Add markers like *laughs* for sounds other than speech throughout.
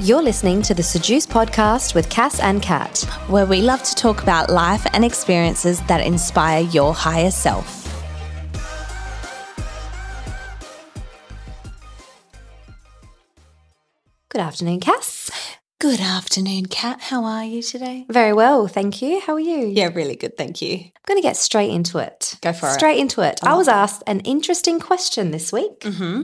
You're listening to the Sejuice podcast with Cass and Kat. where we love to talk about life and experiences that inspire your higher self. Good afternoon, Cass. Good afternoon, Kat. How are you today? Very well, thank you. How are you? Yeah, really good. Thank you. I'm going to get straight into it. Go for it. Straight into it. I Oh. was asked an interesting question this week, Mm-hmm.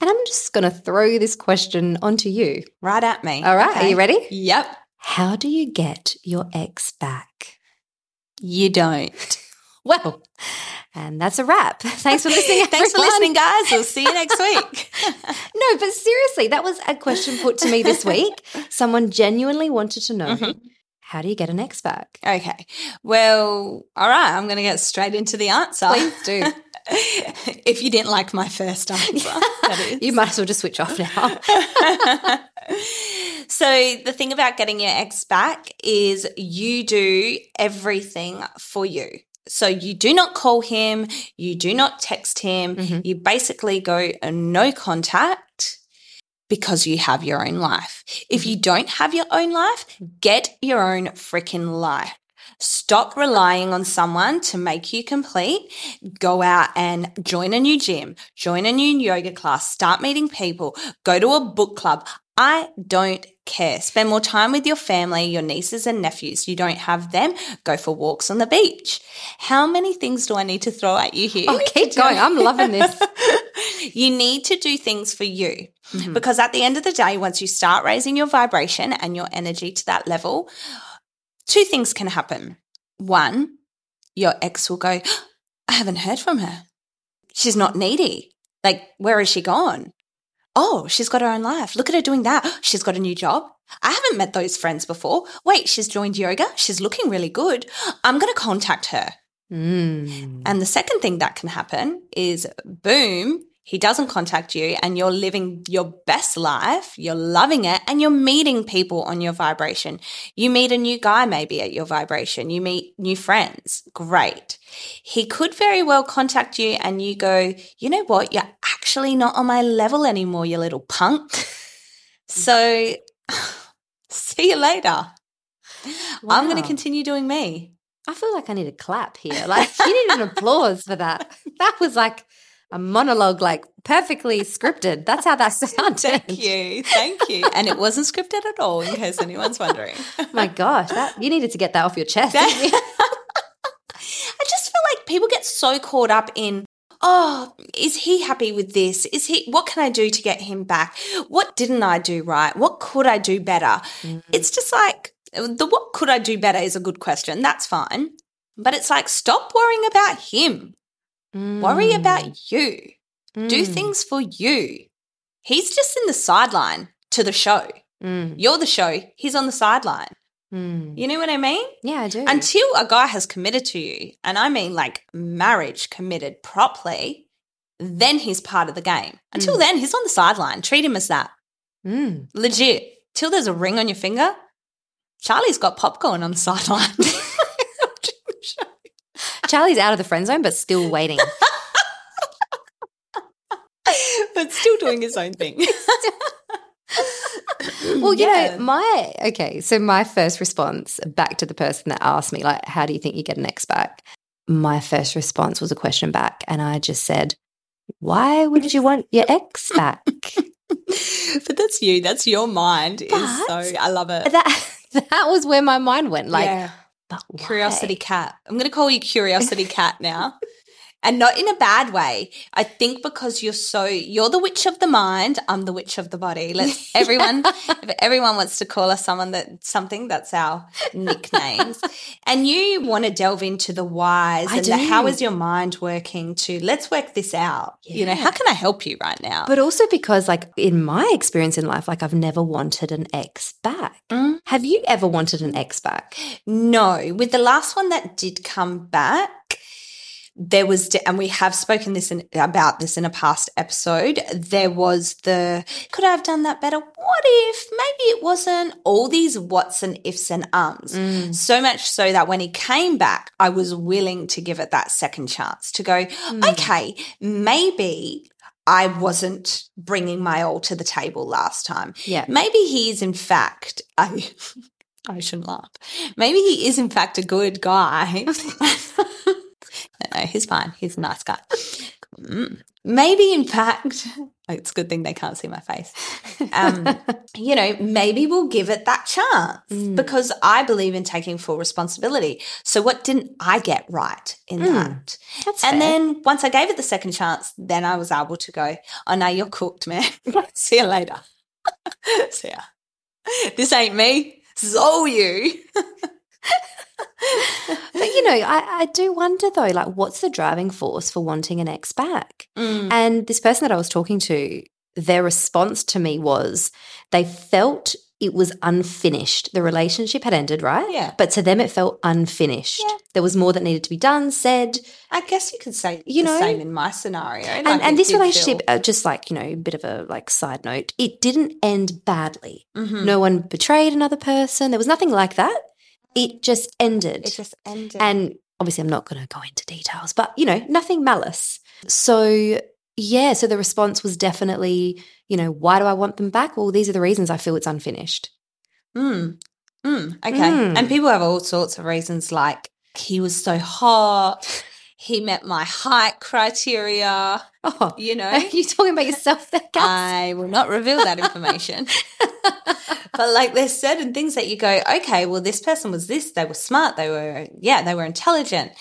And I'm just going to throw this question onto you. Right at me. All right, are you ready? Yep. How do you get your ex back? You don't. *laughs* Well, and that's a wrap. *laughs* Thanks for listening. *laughs* Thanks for listening, guys. We'll see you next week. No, but seriously, that was a question put to me this week. Someone genuinely wanted to know Mhm. how do you get an ex back? okay. Well, all right. I'm going to get straight into the answer. Please do. If you didn't like my first *laughs* answer, that is. You might as well just switch off now. *laughs* so the thing about getting your ex back is you do everything for you. So you do not call him, you do not text him, Mhm. you basically go uh, no contact because you have your own life. If you don't have your own life, get your own freaking life. Stop relying on someone to make you complete. Go out and join a new gym, join a new yoga class, start meeting people, go to a book club. I don't care. Spend more time with your family, your nieces and nephews. You don't have them, go for walks on the beach. How many things do I need to throw at you here? Oh, keep *laughs* going. I'm loving this. *laughs* you need to do things for you. Mhm. Because at the end of the day, once you start raising your vibration and your energy to that level, two things can happen. One, your ex will go, I haven't heard from her. She's not needy. Like, where is she gone? Oh, she's got her own life. Look at her doing that. *gasps* She's got a new job. I haven't met those friends before. Wait, she's joined yoga. She's looking really good. I'm going to contact her. Mm. And the second thing that can happen is boom, he doesn't contact you and you're living your best life, you're loving it, and you're meeting people on your vibration. You meet a new guy maybe at your vibration, you meet new friends. Great. He could very well contact you and you go, you know what, you're actually not on my level anymore, you little punk. *laughs* So *sighs* see you later. I'm going to continue doing me. I feel like I need a clap here. Like you need an applause for that. That was like a monologue, like perfectly scripted. That's how that sounded. Thank you. Thank you. And it wasn't scripted at all, in case anyone's wondering. *laughs* My gosh, that you needed to get that off your chest. That-? *laughs* I just feel like people get so caught up in, oh, is he happy with this? Is he, what can I do to get him back? What didn't I do right? What could I do better? Mm. It's just like, the what could I do better is a good question. That's fine. But it's like, stop worrying about him. Worry Mm. about you. Do Mm. things for you. He's just in the sideline to the show. Mm. You're the show. He's on the sideline. Mm. You know what I mean? Yeah, I do. Until a guy has committed to you, and I mean like marriage committed properly, then he's part of the game. Until then, he's on the sideline. Treat him as that. Mm. Legit. Till there's a ring on your finger, Charlie's got popcorn on the *laughs* sideline. Charlie's out of the friend zone, but still waiting. *laughs* but still doing his own thing. *laughs* Well, you Yeah. know, my okay, so my first response back to the person that asked me, like, how do you think you get an ex back? My first response was a question back, and I just said, Why would you want your ex *laughs* back? but that's you. That's your mind. Is so I love it. that that was where my mind went. Like, yeah. But why? Curiosity cat. I'm going to call you Curiosity cat now. *laughs* And not in a bad way. I think because you're so you're the witch of the mind, I'm the witch of the body. *laughs* Let's everyone if everyone wants to call us someone that something that's our nicknames. and you want to delve into the whys I and the how is your mind working to let's work this out. You know, how can I help you right now? But also because, like, in my experience in life, like, I've never wanted an ex back. Mm. Have you ever wanted an ex back? No, with the last one that did come back, there was, and we have spoken this in, about this in a past episode. There was the could I have done that better? What if maybe it wasn't all these whats and ifs and ums. Mm. So much so that when he came back, I was willing to give it that second chance to go, Mm. okay, maybe I wasn't bringing my all to the table last time. Yeah. Maybe he is, in fact, I, *laughs* I shouldn't laugh. Maybe he is, in fact, a good guy. *laughs* *laughs* *laughs* no, he's fine. He's a nice guy. Mm. Maybe, in fact, *laughs* it's a good thing they can't see my face. Um, *laughs* you know, maybe we'll give it that chance Mm. because I believe in taking full responsibility. So, what didn't I get right in Mm. that? That's And fair. then once I gave it the second chance, then I was able to go, oh, no, you're cooked, man. See you later. See ya. This ain't me. This is all you. You know, I, I do wonder though, like, what's the driving force for wanting an ex back? Mm. And this person that I was talking to, their response to me was they felt it was unfinished. The relationship had ended, right? Yeah. But to them, it felt unfinished. Yeah. There was more that needed to be done, said. I guess you could say You the know? same in my scenario. And, Like, it and this relationship, feel- uh, just like, you know, a bit of a like side note, it didn't end badly. Mhm. No one betrayed another person. There was nothing like that. It just ended. it just ended. And obviously, I'm not going to go into details, but you know, nothing malice. So, yeah, so the response was definitely, you know, why do I want them back? Well, these are the reasons I feel it's unfinished. Mm. Mm. Okay. Mm. And people have all sorts of reasons like he was so hot, he met my height criteria, Oh, you know. are you talking about yourself there? I will not reveal that information. *laughs* but like there's certain things that you go, okay, well, this person was this, they were smart, they were, yeah, they were intelligent.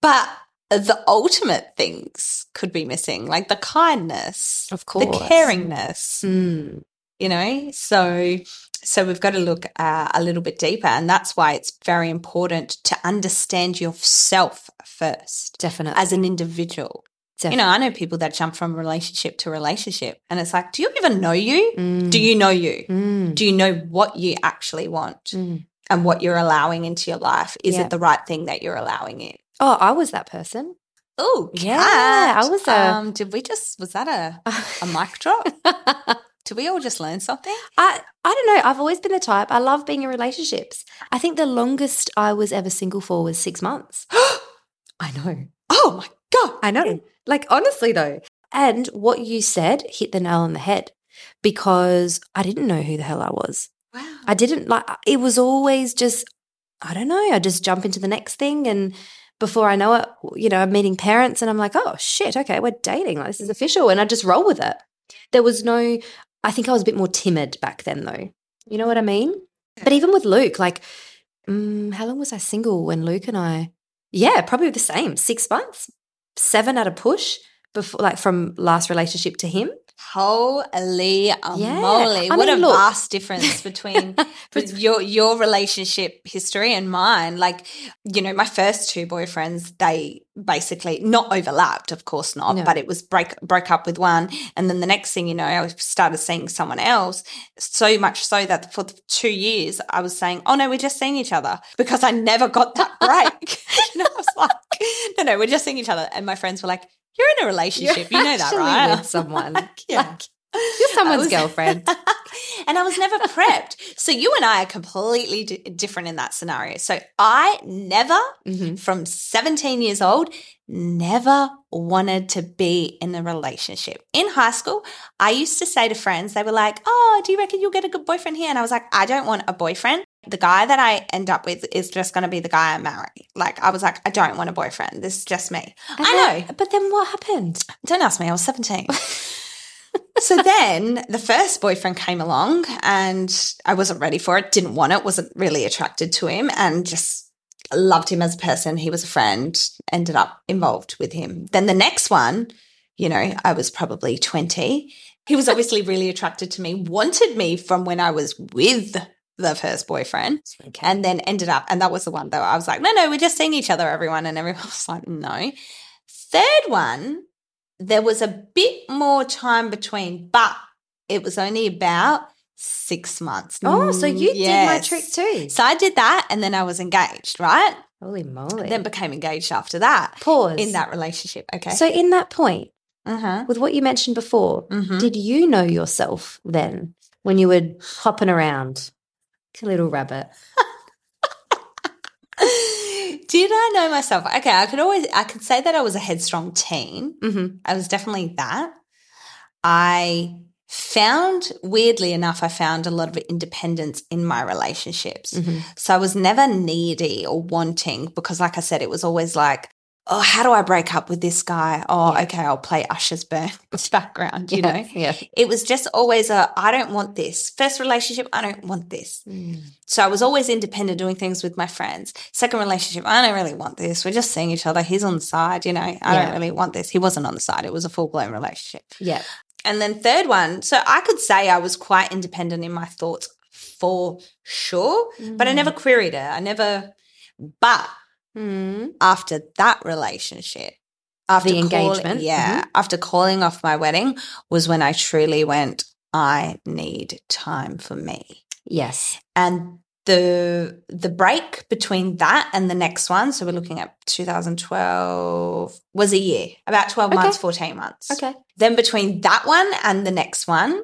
But the ultimate things could be missing, like the kindness, Of course, the caringness, Mm, you know? So, so we've got to look uh, a little bit deeper. And that's why it's very important to understand yourself first definitely. as an individual. You know, I know people that jump from relationship to relationship, and it's like, do you even know you? Mm, Do you know you? mm, Do you know what you actually want mm. and what you're allowing into your life? Is it the right thing that you're allowing in? Oh, I was that person. Oh, Yeah. I was a- Um, did we just? Was that a a mic *laughs* drop? Did we all just learn something? I I don't know. I've always been the type. I love being in relationships. I think the longest I was ever single for was six months. *gasps* I know. Oh my god! I know. Like, honestly, though. And what you said hit the nail on the head because I didn't know who the hell I was. Wow. I didn't like, it was always just, I don't know, I just jump into the next thing. And before I know it, you know, I'm meeting parents and I'm like, oh shit, okay, we're dating. Like, this is official. And I just roll with it. There was no, I think I was a bit more timid back then, though. You know what I mean? But even with Luke, like, mm, how long was I single when Luke and I? Yeah, probably the same. Six months, seven at a push before, like from last relationship to him. Holy Yeah. moly! I what mean, a look. vast difference *laughs* between *laughs* your your relationship history and mine. Like, you know, my first two boyfriends, they basically not overlapped, of course not, No. but it was break broke up with one, and then the next thing you know, I started seeing someone else. So much so that for two years, I was saying, "Oh no, we're just seeing each other," because I never got that break. *laughs* know, I was like, "No, no, we're just seeing each other," and my friends were like. You're in a relationship, you know that, right? with someone. *laughs* yeah. Like, you're someone's was- *laughs* girlfriend. and I was never prepped. So you and I are completely d- different in that scenario. So I never, Mhm. from 17 years old, never wanted to be in a relationship. In high school, I used to say to friends, they were like, Oh, do you reckon you'll get a good boyfriend here? And I was like, I don't want a boyfriend. The guy that I end up with is just going to be the guy I marry. Like, I was like, I don't want a boyfriend. This is just me. And I then- know. But then what happened? Don't ask me, I was 17. *laughs* so then the first boyfriend came along and I wasn't ready for it, didn't want it, wasn't really attracted to him, and just loved him as a person. He was a friend, ended up involved with him. Then the next one, you know, I was probably 20. He was obviously really attracted to me, wanted me from when I was with the first boyfriend and then ended up, and that was the one though. I was like, no, no, we're just seeing each other, everyone. And everyone *laughs* was like, no. Third one, there was a bit more time between, but it was only about six months. oh, so you did my trick too. So I did that, and then I was engaged, right? Holy moly. Then became engaged after that Pause. in that relationship. Okay. So in that point, uh huh. with what you mentioned before, hmm did you know yourself then when you were hopping around? Little rabbit. *laughs* Did I know myself? Okay, I could always I could say that I was a headstrong teen. Mm-hmm. I was definitely that. I found, weirdly enough, I found a lot of independence in my relationships. Mhm. So I was never needy or wanting because, like I said, it was always like, oh, how do I break up with this guy? Oh, Yeah. okay, I'll play Usher's *laughs* background, you Yeah, know? Yeah. It was just always a, I don't want this. First relationship, I don't want this. Mm. So I was always independent doing things with my friends. Second relationship, I don't really want this. We're just seeing each other. He's on the side, you know, I Yeah. don't really want this. He wasn't on the side. It was a full blown relationship. Yeah. And then third one, so I could say I was quite independent in my thoughts for sure, but I never queried it. I never, but Mm. after that relationship, after The engagement, yeah, after calling off my wedding was when I truly went, I need time for me. Yes. And the the break between that and the next one, so we're looking at 2012, was a year, about 12 Okay. months, 14 months. Okay. Then between that one and the next one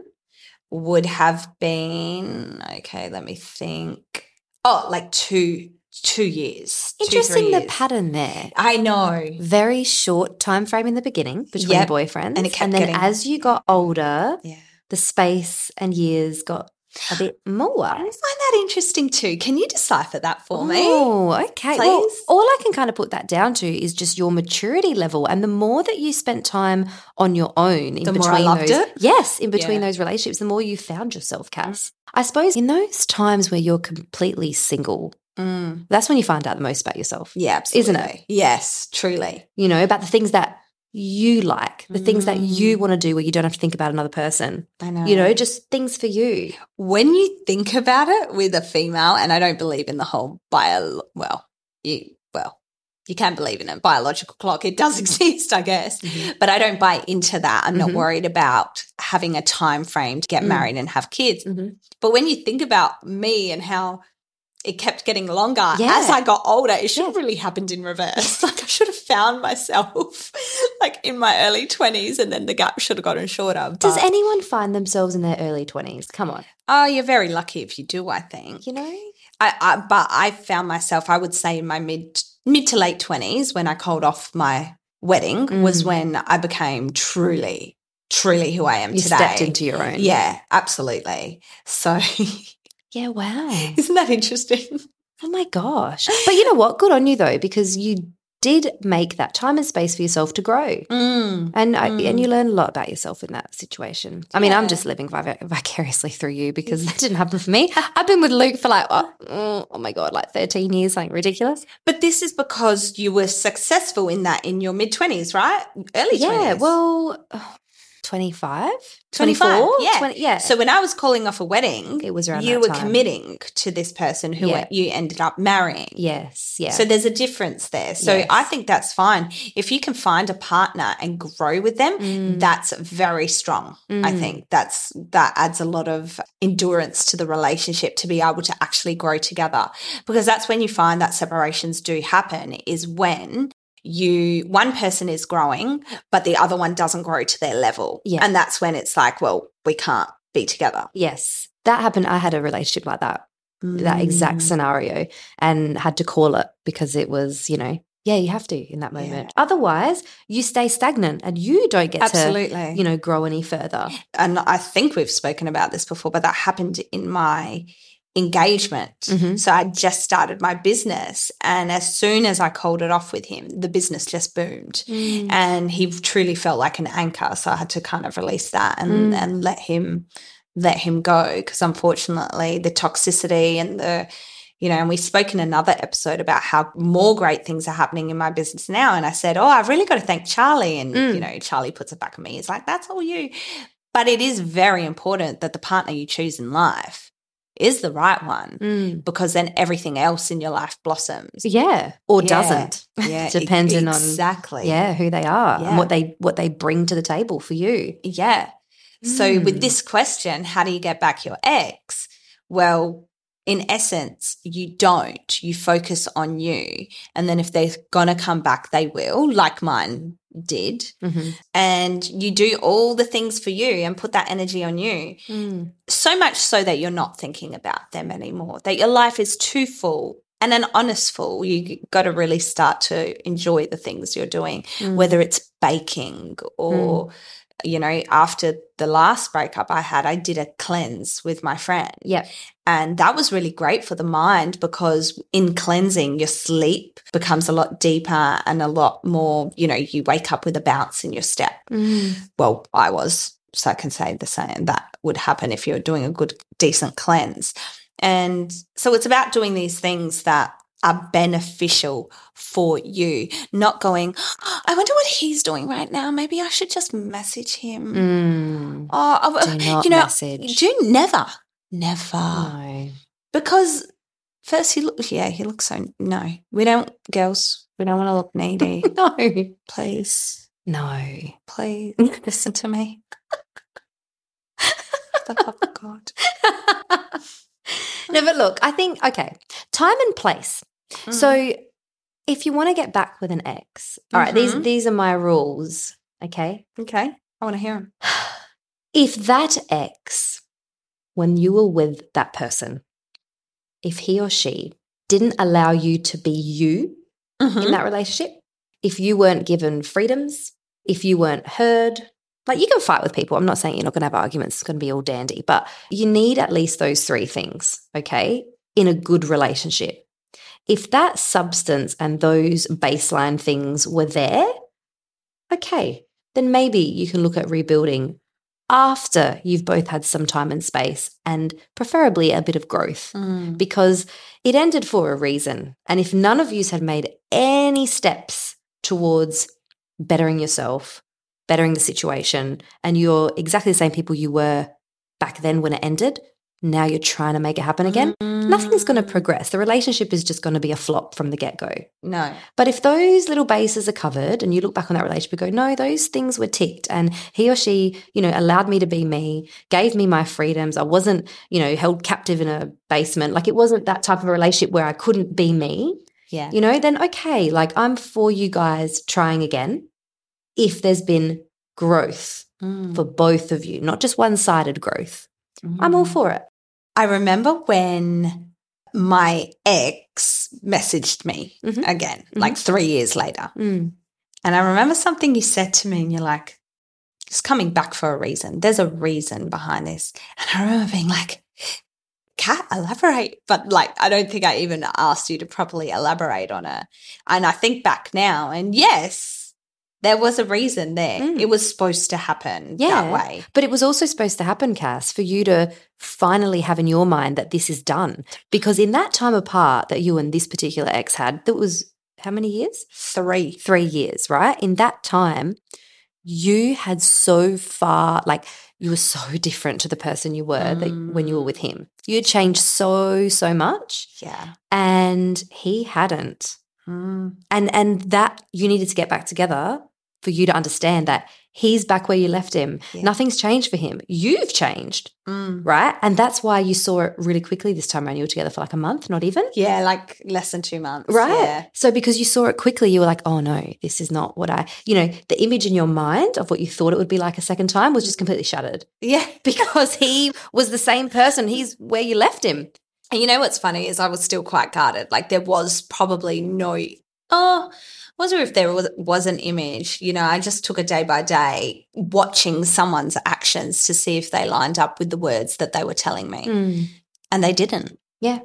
would have been okay, let me think. Oh, like two two years. two, Interesting the years. pattern there. I know. Very short time frame in the beginning between Yep. boyfriends. And it kept then getting- as you got older, Yeah. the space and years got a bit more. I find that interesting too. Can you decipher that for me? Oh, okay. Well, all I can kind of put that down to is just your maturity level, and the more that you spent time on your own, in The between more I loved those, it? yes, in between Yeah. those relationships, the more you found yourself, Cass. I suppose in those times where you're completely single, Mm. that's when you find out the most about yourself. Yeah, absolutely. Isn't it? Yes, truly. You know, about the things that you like, the things that you Mm. want to do where you don't have to think about another person. I know. You know, just things for you. when you think about it with a female, and I don't believe in the whole bio, well, you, well, you can believe in a biological clock. It does *laughs* exist, I guess, Mhm. but I don't buy into that. I'm not Mhm. worried about having a time frame to get Mm. married and have kids. Mhm. But when you think about me and how it kept getting longer Yeah. as I got older, it should have really happened in reverse. *laughs* Like I should have found myself *laughs* like in my early 20s and then the gap should have gotten shorter. Does anyone find themselves in their early 20s? Come on. Oh, you're very lucky if you do, I think. You know? I, I but I found myself, I would say in my mid mid to late twenties when I called off my wedding was Mm. when I became truly, truly who I am You today. stepped into your own. yeah, absolutely. So *laughs* Yeah, wow. *laughs* isn't that interesting? Oh my gosh. But you know what? Good on you though, because you did make that time and space for yourself to grow. Mm. And I, Mm. and you learn a lot about yourself in that situation. I mean, I'm just living vic- vicariously through you *laughs* because that didn't happen for me. I've been with Luke for like, oh, mm, oh my God, like 13 years, something ridiculous. But this is because you were successful in that in your mid twenties, right? Early 20s. Yeah, well, oh, 25? 25, 24? yeah. 20 yeah. So when I was calling off a wedding, it was around you were time. committing to this person who Yeah. you ended up marrying. Yes, yeah. So there's a difference there. So Yes. I think that's fine. If you can find a partner and grow with them, Mm. that's very strong. I Mm. think that's that adds a lot of endurance to the relationship to be able to actually grow together. Because that's when you find that separations do happen is when you one person is growing but the other one doesn't grow to their level. Yeah. And that's when it's like, well, we can't be together. yes. That happened. I had a relationship like that. that exact Mm. scenario and had to call it because it was, you know, yeah, you have to in that moment. Yeah. Otherwise, you stay stagnant and you don't get Absolutely. to, you know, grow any further. and I think we've spoken about this before, but that happened in my engagement. Mhm. So I just started my business. And as soon as I called it off with him, the business just boomed. And he truly felt like an anchor. So I had to kind of release that and, Mm. and let him let him go. Because unfortunately the toxicity and the you know, and we spoke in another episode about how more great things are happening in my business now. And I said, Oh, I've really got to thank Charlie. And, Mm. you know, Charlie puts it back on me. He's like, That's all you. But it is very important that the partner you choose in life is the right one Mm. because then everything else in your life blossoms. Yeah, or Yeah. doesn't. *laughs* Yeah, *laughs* Depending on- exactly. Yeah, who they are Yeah. and what they what they bring to the table for you. Yeah. So Mm. with this question, how do you get back your ex? Well, in essence, you don't. You focus on you. And then if they're going to come back, they will, like mine did. Mhm. And you do all the things for you and put that energy on you. Mm. So much so that you're not thinking about them anymore, that your life is too full and an honest full. You got to really start to enjoy the things you're doing Mm. whether it's baking or you know, after the last breakup I had, I did a cleanse with my friend. Yep. And that was really great for the mind because in cleansing, your sleep becomes a lot deeper and a lot more, you know, you wake up with a bounce in your step. Mm. Well, I was, so I can say the same. That would happen if you're doing a good, decent cleanse. And so it's about doing these things that are beneficial for you, not going, I wonder what he's doing right now. Maybe I should just message him. Mm. Oh, I- Do not you know, message. do never, never. No. Because first he looks, yeah, he looks so, no, we don't, girls, we don't want to look needy. *laughs* No. Please, No. please *laughs* listen to me. *laughs* The love of God. no, but look, I think, okay, time and place. Mm. So if you want to get back with an ex, all right, these Mhm. these are my rules. Okay. okay, I want to hear them. *sighs* If that ex, when you were with that person, if he or she didn't allow you to be you Mm-hmm. in that relationship, if you weren't given freedoms, if you weren't heard, like you can fight with people. I'm not saying you're not going to have arguments, it's going to be all dandy, but you need at least those three things, okay, in a good relationship. If that substance and those baseline things were there, okay, then maybe you can look at rebuilding after you've both had some time and space and preferably a bit of growth Mm. because it ended for a reason. And if none of you had made any steps towards bettering yourself, bettering the situation, and you're exactly the same people you were back then when it ended, now you're trying to make it happen again, nothing's going to progress. The relationship is just going to be a flop from the get go. No. But if those little bases are covered and you look back on that relationship and go, no, those things were ticked and he or she, you know, allowed me to be me, gave me my freedoms. I wasn't, you know, held captive in a basement. Like it wasn't that type of a relationship where I couldn't be me, Yeah. you know, then okay, like I'm for you guys trying again if there's been growth Mm. for both of you, not just one sided growth. I'm all Mm. for it. I remember when my ex messaged me Mhm. again, like three years later. Mm. And I remember something you said to me, and you're like, it's coming back for a reason. There's a reason behind this. And I remember being like, Kat, elaborate. But like, I don't think I even asked you to properly elaborate on it. And I think back now, and yes, there was a reason there. Mm. It was supposed to happen Yeah. that way. But it was also supposed to happen, Cass, for you to finally have in your mind that this is done. Because in that time apart that you and this particular ex had, that was how many years? Three. Three years, right? In that time, you had so far, like, you were so *laughs* different to the person you were that when you were with him. You had changed so, so much, Yeah. and he hadn't. Mm. And and that you needed to get back together for you to understand that he's back where you left him. Yeah. Nothing's changed for him. You've changed, Mm. right? And that's why you saw it really quickly this time around. You were together for like a month, not even. Yeah, like less than two months. Right. Yeah. So because you saw it quickly, you were like, oh no, this is not what I, you know, the image in your mind of what you thought it would be like a second time was just completely shattered Yeah. *laughs* because he was the same person. He's where you left him. And you know what's funny is I was still quite guarded. Like there was probably no oh, I wonder if there was, was an image. You know, I just took a day by day, watching someone's actions to see if they lined up with the words that they were telling me. And they didn't. Yeah.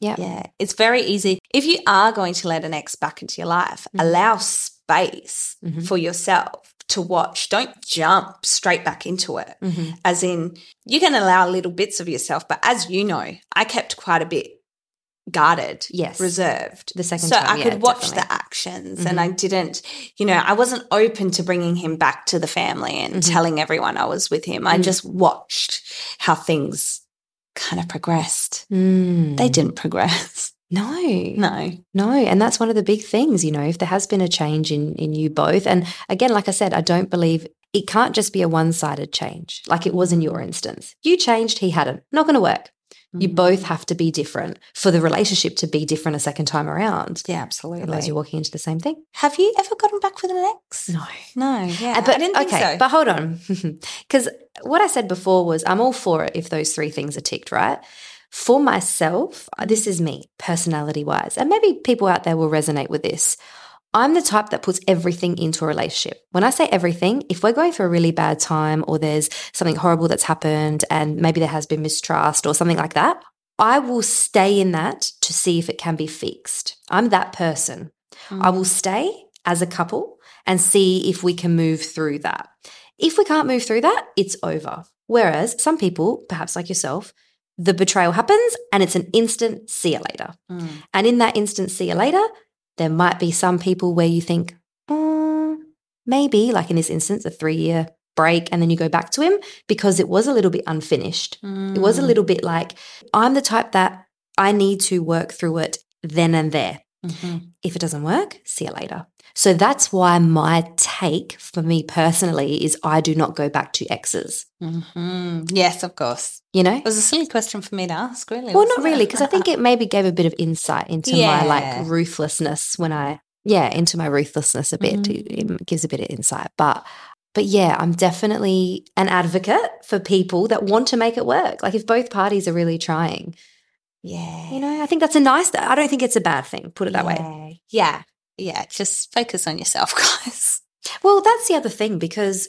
Yeah. Yeah. It's very easy. If you are going to let an ex back into your life, Mhm. allow space Mhm. for yourself to watch. Don't jump straight back into it. Mm-hmm. as in you can allow little bits of yourself but as you know i kept quite a bit guarded Yes. reserved The second so time, i yeah, could watch definitely. the actions and i didn't you know i wasn't open to bringing him back to the family and Mhm. telling everyone i was with him i Mm. just watched how things kind of progressed Mm. they didn't progress *laughs* No. no No, and that's one of the big things, you know, if there has been a change in in you both. And again, like I said, I don't believe it can't just be a one-sided change like it was in your instance. You changed, he hadn't. Not going to work. You Mm. both have to be different for the relationship to be different a second time around. yeah absolutely. Otherwise, you're walking into the same thing. have you ever gotten back with an ex No. no yeah Uh, but i didn't think okay, so but hold on, *laughs* because what I said before was I'm all for it if those three things are ticked, right? For myself, uh, this is me, personality wise, and maybe people out there will resonate with this. I'm the type that puts everything into a relationship. When I say everything, if we're going through a really bad time or there's something horrible that's happened and maybe there has been mistrust or something like that, I will stay in that to see if it can be fixed. I'm that person. I will stay as a couple and see if we can move through that. If we can't move through that, it's over. Whereas some people, perhaps like yourself, the betrayal happens and it's an instant see you later. Mm. And in that instant see you later, there might be some people where you think, "Mm, maybe, like in this instance, a three year break, and then you go back to him because it was a little bit unfinished. It was a Mm. little bit like, I'm the type that I need to work through it then and there. Mhm. If it doesn't work, see you later. So that's why my take for me personally is I do not go back to exes. Mhm. Yes, of course. You know? It was a silly question for me to ask, really. Well, not really, because I think it maybe gave a bit of insight into my like ruthlessness when I, yeah, into my ruthlessness a bit. Mhm. It, gives a bit of insight, but. But yeah, I'm definitely an advocate for people that want to make it work. Like if both parties are really trying, yeah. you know, I think that's a nice. I don't think it's a bad thing. Put it that way. Yeah. Yeah. Just focus on yourself, *laughs* guys. Well, that's the other thing because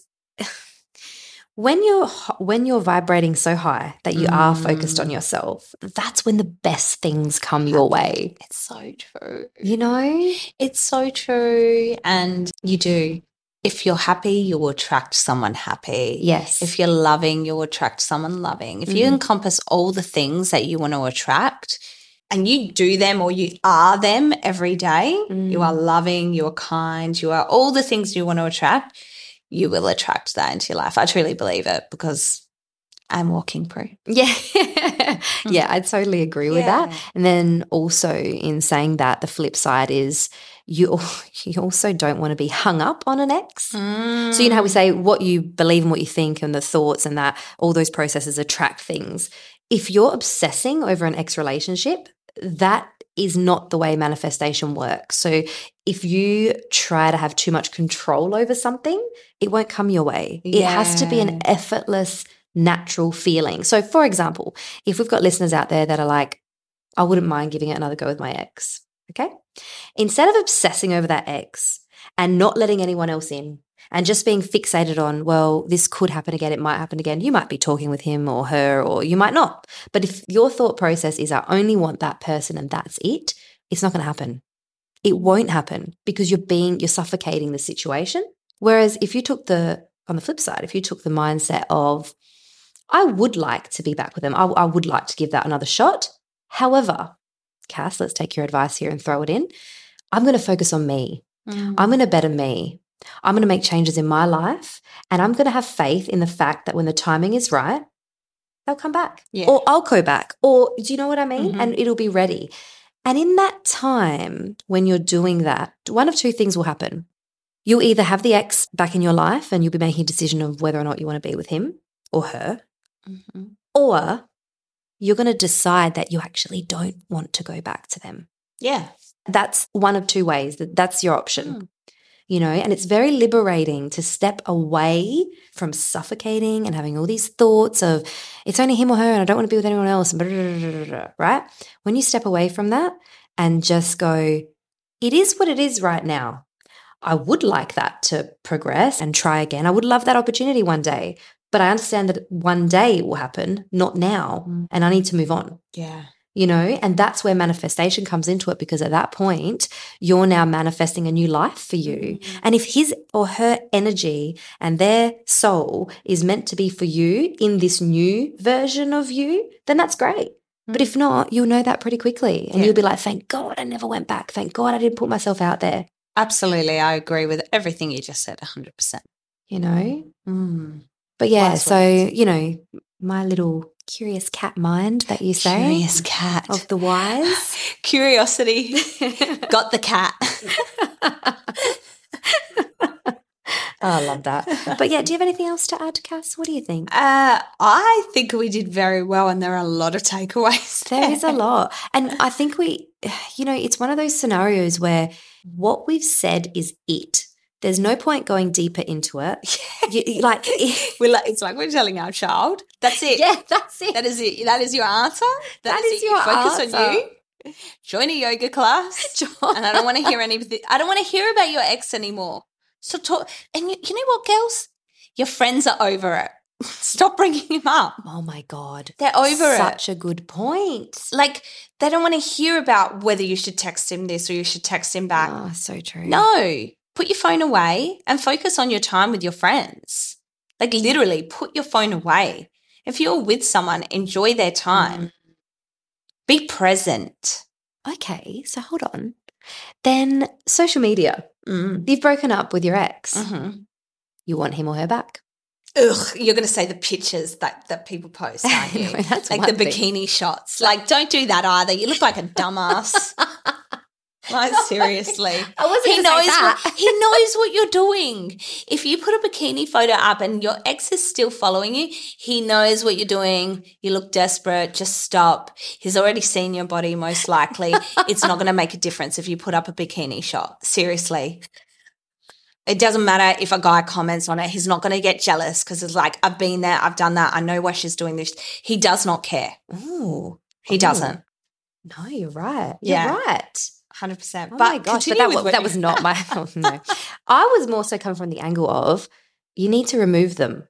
when you're when you're vibrating so high that you are focused on Mm. yourself, that's when the best things come your way. It's so true. You know? It's so true. And you do. If you're happy, you will attract someone happy. Yes. If you're loving, you'll attract someone loving. If you Mhm. encompass all the things that you want to attract and you do them or you are them every day, you Mm. are loving, you are kind, you are all the things you want to attract, you will attract that into your life. I truly believe it because I'm walking proof. *laughs* Yeah. yeah, I totally agree with that. And then also in saying that the flip side is you *laughs* you also don't want to be hung up on an ex. So you know how we say what you believe and what you think and the thoughts and that all those processes attract things. If you're obsessing over an ex relationship, that is not the way manifestation works. So if you try to have too much control over something, it won't come your way. It has to be an effortless, natural feeling. So for example, if we've got listeners out there that are like, I wouldn't mind giving it another go with my ex. Okay. Instead of obsessing over that ex and not letting anyone else in and just being fixated on, well, this could happen again, it might happen again. You might be talking with him or her, or you might not. But if your thought process is, I only want that person and that's it, it's not going to happen. It won't happen because you're being, you're suffocating the situation. Whereas if you took the, on the flip side, if you took the mindset of, I would like to be back with them, I, I would like to give that another shot. However, Cass, let's take your advice here and throw it in. I'm going to focus on me. Mm. I'm going to better me. I'm going to make changes in my life. And I'm going to have faith in the fact that when the timing is right, they'll come back. Yeah. Or I'll go back. Or do you know what I mean? Mhm. And it'll be ready. And in that time, when you're doing that, one of two things will happen. You'll either have the ex back in your life and you'll be making a decision of whether or not you want to be with him or her, Mhm. or you're going to decide that you actually don't want to go back to them. Yeah. That's one of two ways. That That's your option. Mm. You know, and it's very liberating to step away from suffocating and having all these thoughts of it's only him or her and I don't want to be with anyone else, right? When you step away from that and just go, it is what it is right now. I would like that to progress and try again. I would love that opportunity one day, but I understand that one day it will happen, not now, Mm. and I need to move on Yeah. You know and that's where manifestation comes into it because at that point you're now manifesting a new life for you and if his or her energy and their soul is meant to be for you in this new version of you then that's great but if not you'll know that pretty quickly and Yeah. you'll be like thank god i never went back thank god i didn't put myself out there Absolutely. I agree with everything you just said 100%. you know Mm. but yeah so words. you know my little curious cat mind that you say Curious cat. of the wise *laughs* Curiosity. *laughs* Got the cat. *laughs* Oh, I love that. But yeah, do you have anything else to add, Cass? What do you think? Uh, I think we did very well, and there are a lot of takeaways. There is a lot. And I think we, *sighs* you know, it's one of those scenarios where what we've said is it. There's no point going deeper into it. *laughs* You, you- like, *laughs* We're like, it's like we're telling our child. That's it. yeah, that's it. That is it. That is your answer. That is is it. You your focus on answer. you. join a yoga class. *laughs* and I don't want to hear anything. I don't want to hear about your ex anymore. So talk. And you, you know what, girls? Your friends are over it. Stop bringing him up. Oh my God. They're over it. Such a good point. Like they don't want to hear about whether you should text him this or you should text him back. Oh, so true. No, put your phone away and focus on your time with your friends. Like literally, put your phone away. If you're with someone, enjoy their time. Be present. Okay, so hold on. Then social media. Mm. You've broken up with your ex. Mhm. You want him or her back? Ugh, you're going to say the pictures that, that people post, *laughs* aren't you? No, like the thing. bikini shots. Like, don't do that either. You look like a dumbass. *laughs* *laughs* like, seriously. I wasn't He knows, that. what, he knows what you're doing. If you put a bikini photo up and your ex is still following you, he knows what you're doing. You look desperate. Just stop. He's already seen your body, most likely. it's not going to make a difference if you put up a bikini shot. Seriously. It doesn't matter if a guy comments on it. He's not going to get jealous because it's like, I've been there, I've done that. I know why she's doing this. He does not care. Ooh. He Ooh. doesn't. No, you're right. Yeah. You're right. 100%. Oh but my gosh, but that, was, that was not my. *laughs* Oh, no. I was more so coming from the angle of you need to remove them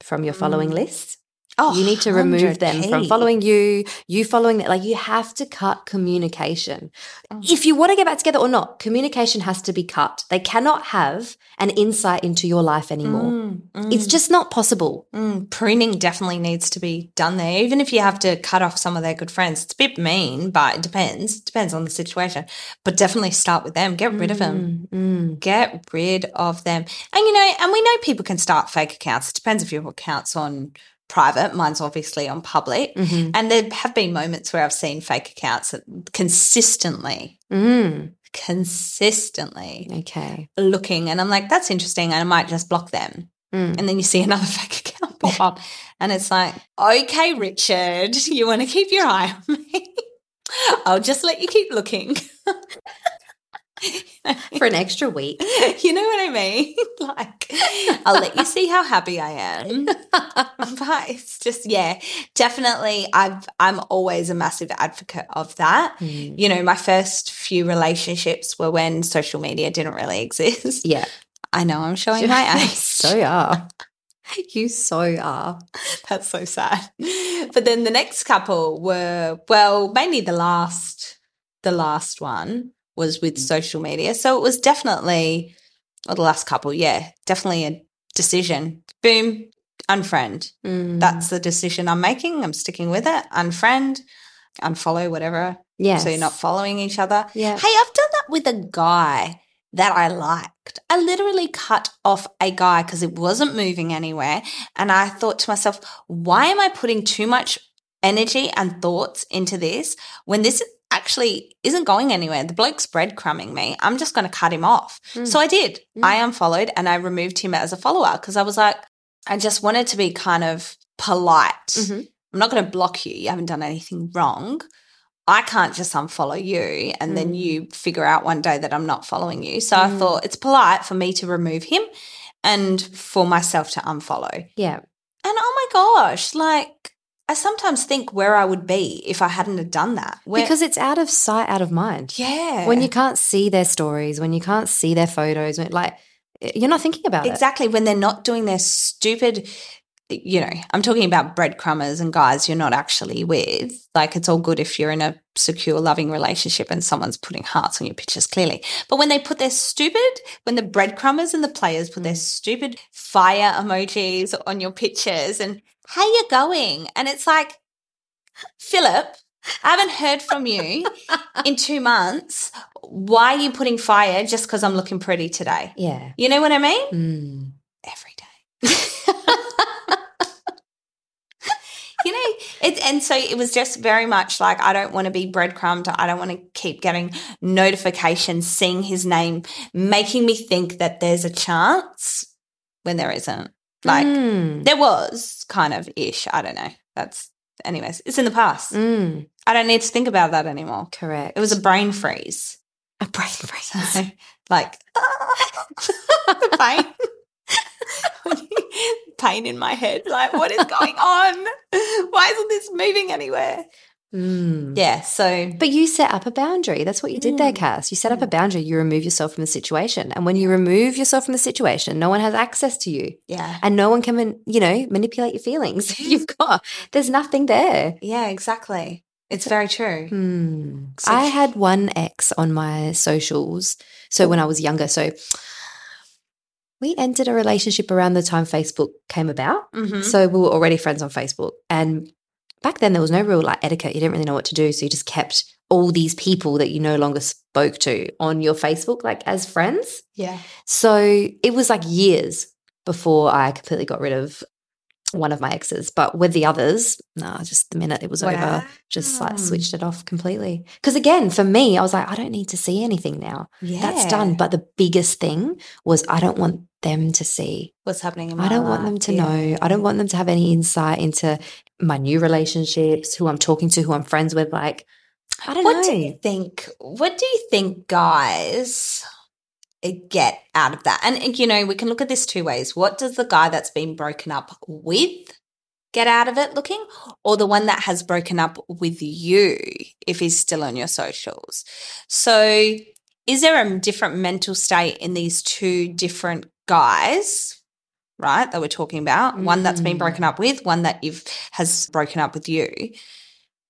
from your following Mm. list. Oh, you need to remove them from following you, you following that. Like you have to cut communication. Mm. If you want to get back together or not, communication has to be cut. They cannot have an insight into your life anymore. Mm, It's mm, just not possible. mm. pruning definitely needs to be done there. Even if you have to cut off some of their good friends, it's a bit mean, but it depends. Depends on the situation. But definitely start with them. Get rid of them. Mm, mm. Get rid of them. And you know, and we know people can start fake accounts. It depends if your account's on private. Mine's obviously on public. Mhm. And there have been moments where I've seen fake accounts that consistently, Mm. consistently Okay. looking, and I'm like, that's interesting, and I might just block them. Mm. And then you see *laughs* another fake account pop up, and it's like, okay, Richard, *laughs* you want to keep your eye on me? *laughs* I'll just let you keep looking. For an extra week. *laughs* you know what I mean? *laughs* like, I'll let you see how happy I am. *laughs* but it's just, yeah, definitely. I've, I'm always a massive advocate of that. Mm. You know, my first few relationships were when social media didn't really exist. Yeah. I know I'm showing my age. so are. You so are. That's so sad. But then the next couple were well, mainly the last the last one was with social media. So it was definitely well, the last couple, yeah, definitely a decision. Boom, unfriend. Mm. That's the decision I'm making. I'm sticking with it. Unfriend, unfollow, whatever. Yeah. So you're not following each other. Yeah. Hey, I've done that with a guy that I liked. I literally cut off a guy because it wasn't moving anywhere. And I thought to myself, why am I putting too much energy and thoughts into this when this actually isn't going anywhere? The bloke's breadcrumbing me. I'm just going to cut him off. Mm. So I did. Mm. I unfollowed and I removed him as a follower because I was like, I just wanted to be kind of polite. Mhm. I'm not going to block you. You haven't done anything wrong. I can't just unfollow you and then Mm. you figure out one day that I'm not following you. So I Mm. thought it's polite for me to remove him and for myself to unfollow. Yeah. And oh my gosh, like I sometimes think where I would be if I hadn't have done that. Where, Because it's out of sight, out of mind. yeah, When you can't see their stories, when you can't see their photos, when, like you're not thinking about it. exactly when they're not doing their stupid you know i'm talking about breadcrumbers and guys you're not actually with like it's all good if you're in a secure loving relationship and someone's putting hearts on your pictures clearly but when they put their stupid when the breadcrumbers and the players put their mm. stupid fire emojis on your pictures and how you going and it's like philip i haven't heard from you *laughs* in two months why are you putting fire just because i'm looking pretty today Yeah. you know what i mean Mm. every day. *laughs* you know, it, and so it was just very much like I don't want to be breadcrumbed. I don't want to keep getting notifications, seeing his name, making me think that there's a chance when there isn't. Like Mm. there was kind of ish. I don't know. That's anyways. It's in the past. Mm. I don't need to think about that anymore. Correct. It was a brain freeze. a brain *laughs* freeze. *laughs* like the *laughs* pain. pain in my head. Like, what is going on? Why isn't this moving anywhere? Mm. Yeah. So, But you set up a boundary. That's what you did there, Mm. Cass. You set up a boundary. You remove yourself from the situation. And when you remove yourself from the situation, no one has access to you. yeah. And no one can, you know, manipulate your feelings. *laughs* You've got, there's nothing there. Yeah, exactly. It's very true. Hmm. So- I had one ex on my socials. So when I was younger, so we ended a relationship around the time Facebook came about. Mhm. So we were already friends on Facebook. And back then there was no real like etiquette. You didn't really know what to do. So you just kept all these people that you no longer spoke to on your Facebook, like as friends. Yeah. So it was like years before I completely got rid of one of my exes. But with the others, no, just the minute it was over, just like switched it off completely. Because again, for me, I was like, I don't need to see anything now. Yeah. That's done. But the biggest thing was I don't want them to see. what's happening in my life. I don't want them to Yeah. know. I don't want them to have any insight into my new relationships, who I'm talking to, who I'm friends with. Like, I don't What know. do you think? What do you think guys get out of that? And, and, you know, we can look at this two ways. What does the guy that's been broken up with get out of it looking, or the one that has broken up with you if he's still on your socials? So, is there a different mental state in these two different guys? Right, that we're talking about one that's been Mm. broken up with, one that you've has broken up with you.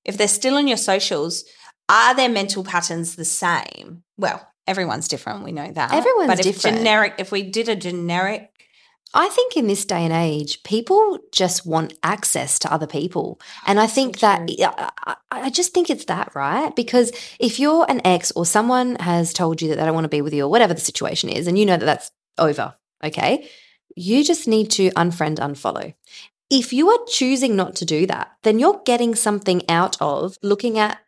If they're still on your socials, are their mental patterns the same? Well, everyone's different. We know that. Everyone's but if different. generic, if we did a generic, I think in this day and age, people just want access to other people. And I think that. I, I- I just think it's that, right? Because if you're an ex or someone has told you that they don't want to be with you or whatever the situation is, and you know that that's over, okay, you just need to unfriend, unfollow. If you are choosing not to do that, then you're getting something out of looking at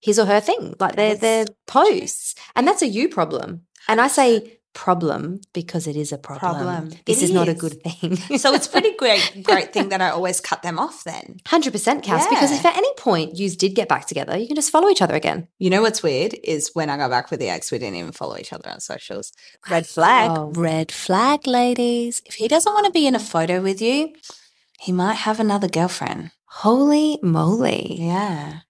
his or her thing, like their, Yes. their posts. And that's a you problem. And I say problem because it is a problem. Problem. This is not a good thing. *laughs* so it's pretty great, *laughs* great thing that I always cut them off. Then Hundred percent, Cass. Because if at any point you did get back together, you can just follow each other again. you know what's weird is when I got back with the ex, we didn't even follow each other on socials. Red flag, Oh. red flag, ladies. If he doesn't want to be in a photo with you, he might have another girlfriend. Holy moly! Yeah,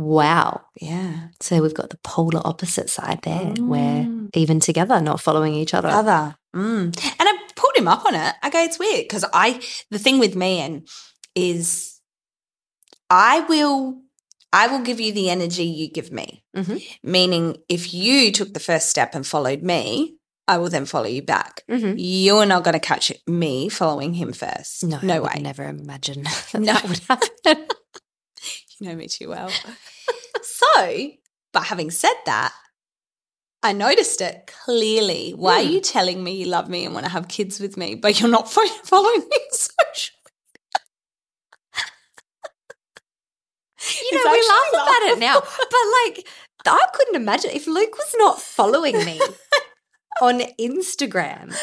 Wow. yeah. So we've got the polar opposite side there, where Mm. even together, not following each other. other. Mm. And I pulled him up on it. I go, it's weird because I, the thing with me and is I will, I will give you the energy you give me. Mhm. Meaning if you took the first step and followed me, I will then follow you back. Mhm. You're not going to catch me following him first. No, I no would way. Never imagine *laughs* that, No. that would happen. *laughs* You know me too well. *laughs* *laughs* so, but having said that, I noticed it clearly. Why Hmm. are you telling me you love me and want to have kids with me, but you're not *laughs* following me on social? You know, we laugh about it now, but like, I couldn't imagine if Luke was not following me on Instagram.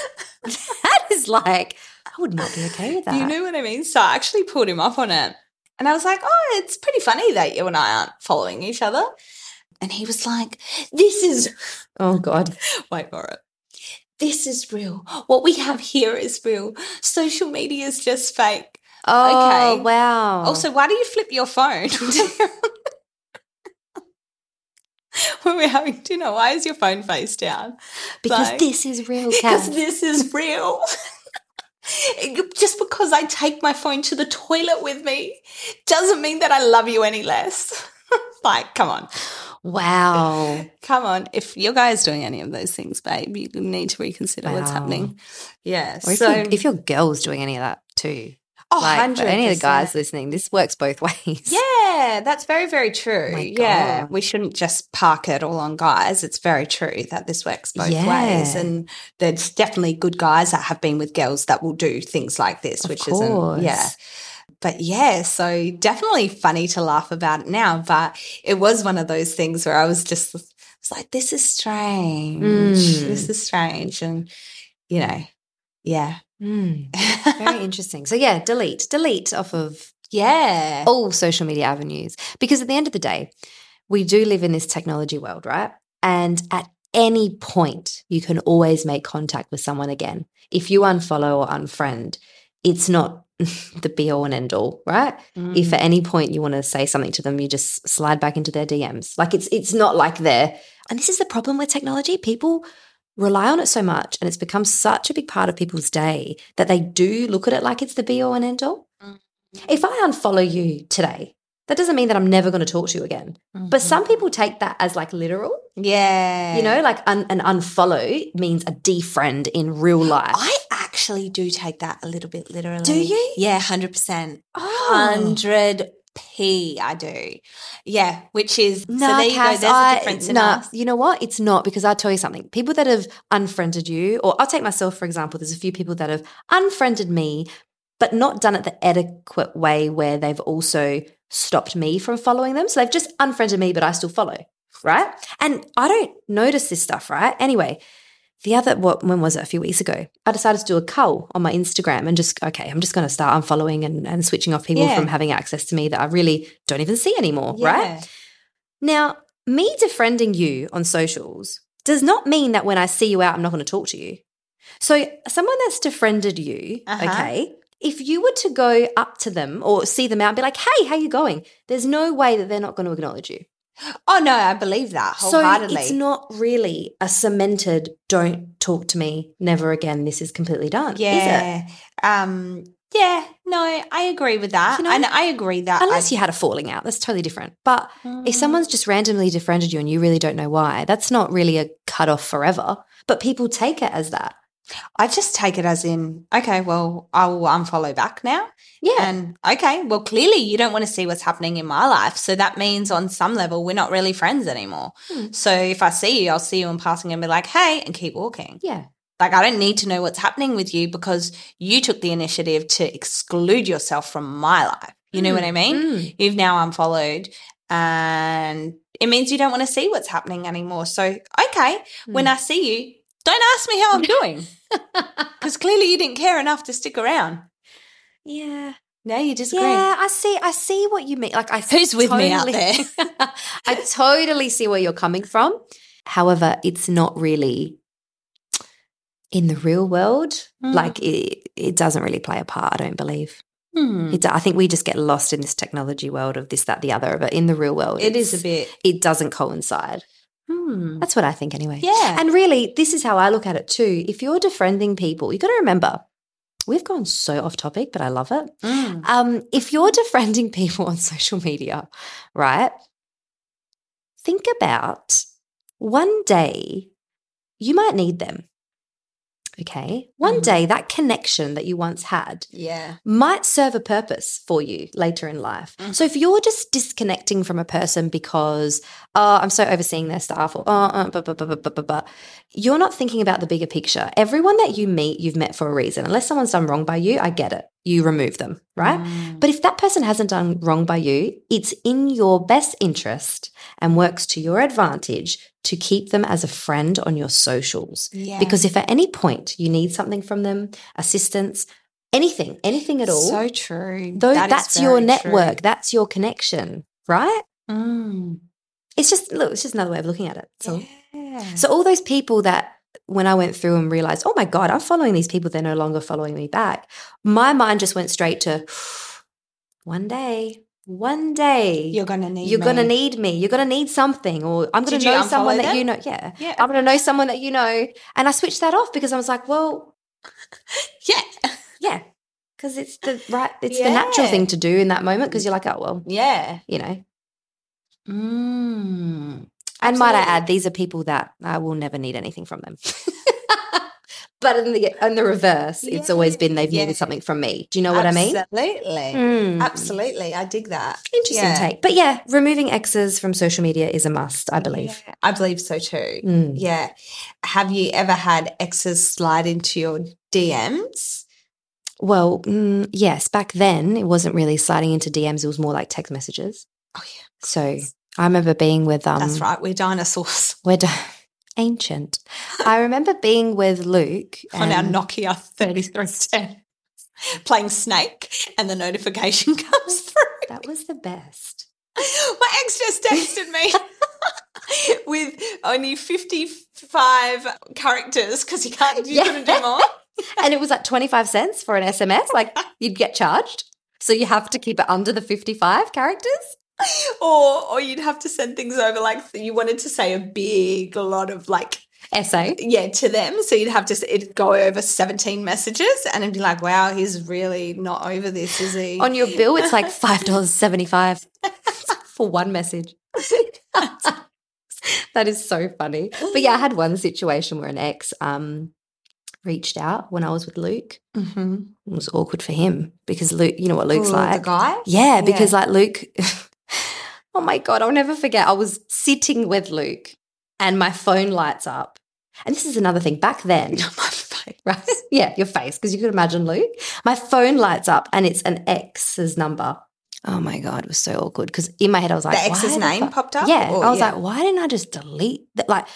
That is like, I would not be okay with that. You know what I mean? So I actually pulled him up on it. And I was like, oh, it's pretty funny that you and I aren't following each other. And he was like, this is, *laughs* oh God. *laughs* wait for it. This is real. What we have here is real. Social media is just fake. Oh Okay. wow. Also, why do you flip your phone? *laughs* when we're having dinner, why is your phone face down? because like- this is real, Because this is real. *laughs* Just because I take my phone to the toilet with me doesn't mean that I love you any less. *laughs* like, come on. Wow. *laughs* Come on. If your guy is doing any of those things, babe, you need to reconsider what's Wow. happening. Yeah. Or if, so, your, if your girl's doing any of that too. Oh, like, any of the guys listening, this works both *laughs* ways. Yeah, that's very, very true. my yeah, we shouldn't just park it all on guys. It's very true that this works both Yeah. ways. And there's definitely good guys that have been with girls that will do things like this, Of which course. isn't, yeah. But yeah, so definitely funny to laugh about it now. But it was one of those things where I was just it's like, this is strange. Mm. This is strange. And, you know, yeah. Mm, very *laughs* interesting. So yeah, delete, delete off of yeah. all social media avenues because at the end of the day, we do live in this technology world, right? And at any point, you can always make contact with someone again. If you unfollow or unfriend, it's not *laughs* the be all and end all, right? Mm. If at any point you want to say something to them, you just slide back into their DMs. Like it's it's not like they're and this is the problem with technology. People rely on it so much and it's become such a big part of people's day that they do look at it like it's the be all and end all. Mm. If I unfollow you today, that doesn't mean that I'm never going to talk to you again. Mm-hmm. But some mm-hmm. people take that as like literal. Yeah. You know, like un- an unfollow means a defriend in real life. I actually do take that a little bit literally. Do you? Yeah, 100%. Oh. 100 P, I I do. Yeah, which is no, so there you go. There's I, a difference in nah, us. You know what? It's not because I'll tell you something. People that have unfriended you, or I'll take myself for example, there's a few people that have unfriended me, but not done it the adequate way where they've also stopped me from following them. So they've just unfriended me, but I still follow. Right. And I don't notice this stuff, right? Anyway, the other what when was it a few weeks ago? I decided to do a cull on my Instagram and just okay, I'm just going to start unfollowing and, and switching off people Yeah. from having access to me that I really don't even see anymore, right? Now, me defriending you on socials does not mean that when I see you out, I'm not going to talk to you. So, someone that's defriended you, Uh-huh. okay, if you were to go up to them or see them out and be like, hey, how you going? There's no way that they're not going to acknowledge you. Oh no, I believe that wholeheartedly. So, it's not really a cemented, don't talk to me, never again, this is completely done. Is it? yeah. Um. Yeah. No, I agree with that, You know, and I agree that Unless I, you had a falling out, that's totally different. But if Mm. someone's just randomly defriended you and you really don't know why, that's not really a cut off forever. But people take it as that. I just take it as in, okay, well, I will unfollow back now. Yeah. And okay, well, clearly you don't want to see what's happening in my life. So that means on some level, we're not really friends anymore. Hmm. So if I see you, I'll see you in passing and be like, hey, and keep walking. yeah. Like, I don't need to know what's happening with you because you took the initiative to exclude yourself from my life. You know what I mean? Mm. You've now unfollowed and it means you don't want to see what's happening anymore. So, okay, when Mm. I see you, don't ask me how I'm *laughs* doing because clearly you didn't care enough to stick around. yeah. No, you disagree. Yeah, I see. I see what you mean. Like, I Who's with me out totally- *laughs* I totally see where you're coming from. However, it's not really in the real world. Mm. Like, it, it doesn't really play a part. I don't believe. Hmm. It, I think we just get lost in this technology world of this, that, the other. But in the real world, It is a bit. It doesn't coincide. Hmm. That's what I think, anyway. Yeah. And really, this is how I look at it too. If you're defriending people, you've got to remember, we've gone so off topic, but I love it. Mm. Um, if you're *laughs* defriending people on social media, right? Think about one day you might need them. Okay. One Mhm. day that connection that you once had Yeah. might serve a purpose for you later in life. Mhm. So if you're just disconnecting from a person because, oh, I'm so overseeing their stuff, or oh, uh, blah, blah, blah, blah, blah, blah, blah, you're not thinking about the bigger picture. Everyone that you meet, you've met for a reason. Unless someone's done wrong by you, I get it. You remove them, right? Mm. But if that person hasn't done wrong by you, it's in your best interest and works to your advantage to keep them as a friend on your socials. yeah. Because if at any point you need something from them, assistance, anything, anything at all, so true. though That that's your network, true. that's your connection, right? Mm. It's just look, it's just another way of looking at it. So Yeah. so all those people that when I went through and realized, oh my God, I'm following these people, they're no longer following me back. My mind just went straight to *sighs* one day, one day you're gonna need. you're gonna need me. You're gonna need something, or I'm gonna Did know someone unfollow that you know. Yeah, Yeah. I'm gonna know someone that you know. And I switched that off because I was like, well, *laughs* Yeah. yeah, because it's the right, it's the natural thing to do in that moment. Because you're like, oh well, Yeah. you know. Mm. And might I add, these are people that I will never need anything from them. *laughs* but in the in the reverse, it's always been they've yeah. needed something from me. Do you know what I mean? Absolutely. Mm. Absolutely. I dig that. Interesting Yeah. take. But yeah, removing exes from social media is a must, I believe. Yeah, I believe so too. Mm. Yeah. Have you ever had exes slide into your DMs? Well, mm, yes, back then it wasn't really sliding into DMs, it was more like text messages. Oh yeah. So I remember being with um That's right. We're dinosaurs we're ancient. I remember being with Luke *laughs* on our Nokia 3310 playing Snake and the notification *laughs* comes through. That was the best. My ex just texted me *laughs* with only 55 characters because he can't, you Yeah. couldn't do more. and it was like 25 cents for an SMS. Like you'd get charged. So you have to keep it under the 55 characters. *laughs* or or you'd have to send things over like you wanted to say a big lot of like Essay. yeah to them so you'd have to it'd go over 17 messages and it'd be like wow he's really not over this is he On your bill, it's like *laughs* $5.75 for one message. *laughs* that is so funny. But yeah, I had one situation where an ex um, reached out when I was with Luke. mm-hmm. It was awkward for him because Luke, you know what Luke's the like. The guy Yeah, because like Luke, oh my God, I'll never forget. I was sitting with Luke and my phone lights up. And this is another thing. Back then, *laughs* my face *laughs* right? Yeah, your face, because you could imagine Luke. My phone lights up and it's an ex's number. Oh my God, it was so awkward because in my head I was like, the ex's name popped up Yeah. Or- I was yeah. like, why didn't I just delete that? Like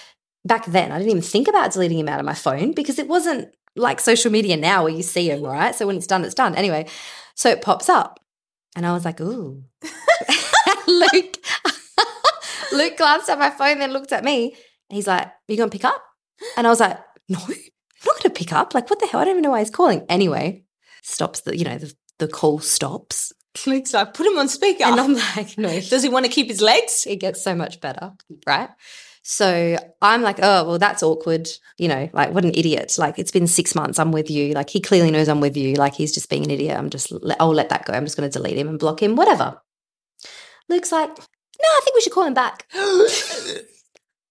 back then, I didn't even think about deleting him out of my phone because it wasn't like social media now where you see him, right? So when it's done, it's done. Anyway, so it pops up and I was like, ooh. *laughs* Luke, *laughs* Luke glanced at my phone, then looked at me. And he's like, Are you going to pick up? And I was like, No, I'm not going to pick up. Like, what the hell? I don't even know why he's calling. Anyway, stops the, you know, the, the call stops. *laughs* Luke's like put him on speaker And I'm like, No, *laughs* does he want to keep his legs it gets so much better, right? So I'm like, oh, well, that's awkward. You know, like, what an idiot. Like, it's been six months. I'm with you. Like, he clearly knows I'm with you. Like, he's just being an idiot. I'm just, I'll let that go. I'm just going to delete him and block him, whatever. Luke's like, no, I think we should call him back. *gasps*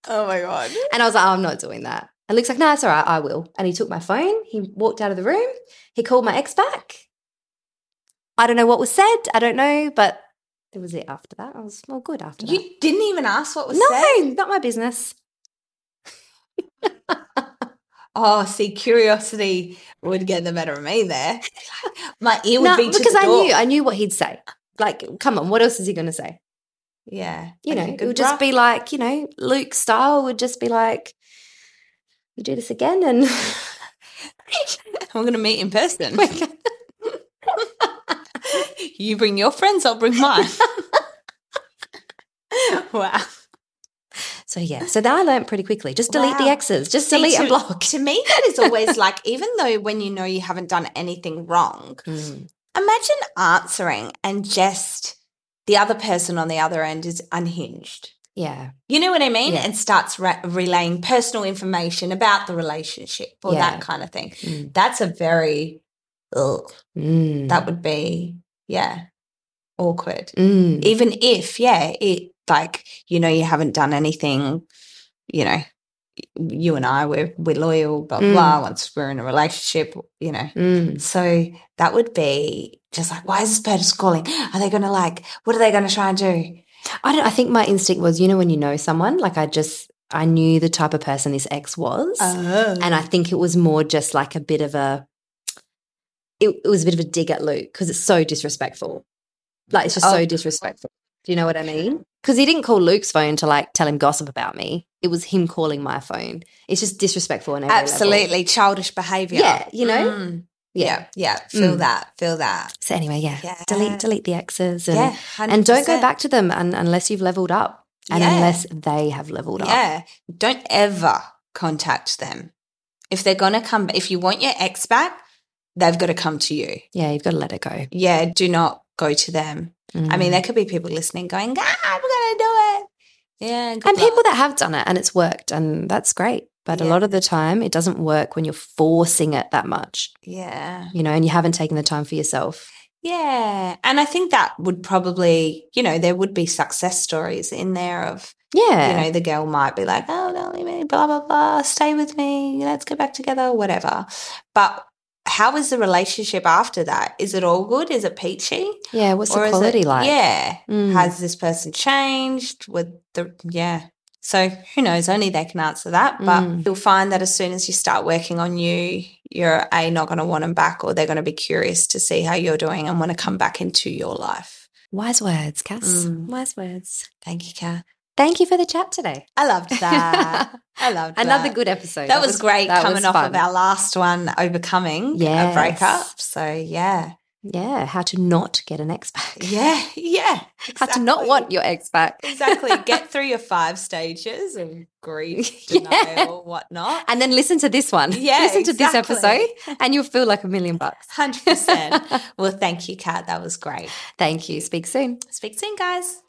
oh my god And I was like, oh, I'm not doing that. And Luke's like, no, it's all right. I will. And he took my phone. He walked out of the room. He called my ex back. I don't know what was said. I don't know, but it was it after that. I was, well, good after that. you didn't even ask what was said No, not my business. *laughs* Oh, see, curiosity would get the better of me there. *laughs* My ear would No, be because I door. knew I knew what he'd say. Like, come on, what else is he going to say? Yeah, You Okay, know, it would just be like, you know, Luke style would just be like, you do this again, and *laughs* I'm going to meet in person. *laughs* *laughs* you bring your friends, I'll bring mine. wow. so yeah. So that I learned pretty quickly. Just delete the exes. Just See, delete to, and block. To me, that is always like, even though when you know you haven't done anything wrong, Mm. Imagine answering and just the other person on the other end is unhinged. Yeah, You know what I mean? Yeah. And starts re- relaying personal information about the relationship or Yeah. that kind of thing. Mm. That's a very, ugh, Mm. that would be, yeah, awkward. Mm. Even if, yeah, it like, you know, you haven't done anything, you know, you and I, we're, we're loyal, blah, Mm. blah, once we're in a relationship, you know. Mm. So that would be just like, why is this person calling? Are they going to like, what are they going to try and do? I don't. I think my instinct was, you know, when you know someone, like I just I knew the type of person this ex was, Oh. and I think it was more just like a bit of a. It, it was a bit of a dig at Luke because it's so disrespectful. Like it's just Oh. so disrespectful. Do you know what I mean? Because he didn't call Luke's phone to like tell him gossip about me. It was him calling my phone. It's just disrespectful and every level. Absolutely childish behavior. Yeah, you know? Mm. Yeah. Yeah. Yeah. Feel Mm. that. Feel that. So anyway, yeah, Yeah. delete delete the exes and yeah. and don't go back to them un- unless you've leveled up and Yeah. unless they have leveled up. Yeah. Don't ever contact them. If they're to come, if you want your ex back, they've got to come to you. Yeah, you've got to let it go. Yeah. Do not go to them. I Mm. mean, there could be people listening going, ah, I'm going to do it. Yeah. and people that have done it and it's worked, and that's great. But a lot of the time, it doesn't work when you're forcing it that much, Yeah. you know, and you haven't taken the time for yourself. Yeah. And I think that would probably, you know, there would be success stories in there of, Yeah. you know, the girl might be like, oh, don't leave me, blah, blah, blah, stay with me, let's get back together, whatever. But how is the relationship after that? Is it all good? Is it peachy? yeah. What's Or the quality it, like? Yeah. Mm. Has this person changed with the, yeah. So who knows? Only they can answer that. But Mm. you'll find that as soon as you start working on you, you're A, not going to want them back, or they're going to be curious to see how you're doing and want to come back into your life. Wise words, Cass. Mm. Wise words. Thank you, Kat. Thank you for the chat today. I loved that. *laughs* I loved Another that. good episode. That, was, great that coming was off of our last one, overcoming Yes. a breakup. So yeah, Yeah, how to not get an ex back. *laughs* Yeah, yeah. How to not want your ex back. exactly *laughs* get through your five stages of grief, Yeah. denial, whatnot. And then listen to this one. Yeah, listen to this episode and you'll feel like a million bucks. Hundred percent. Well, thank you, Kat. That was great. Thank you. Speak soon. Speak soon, guys.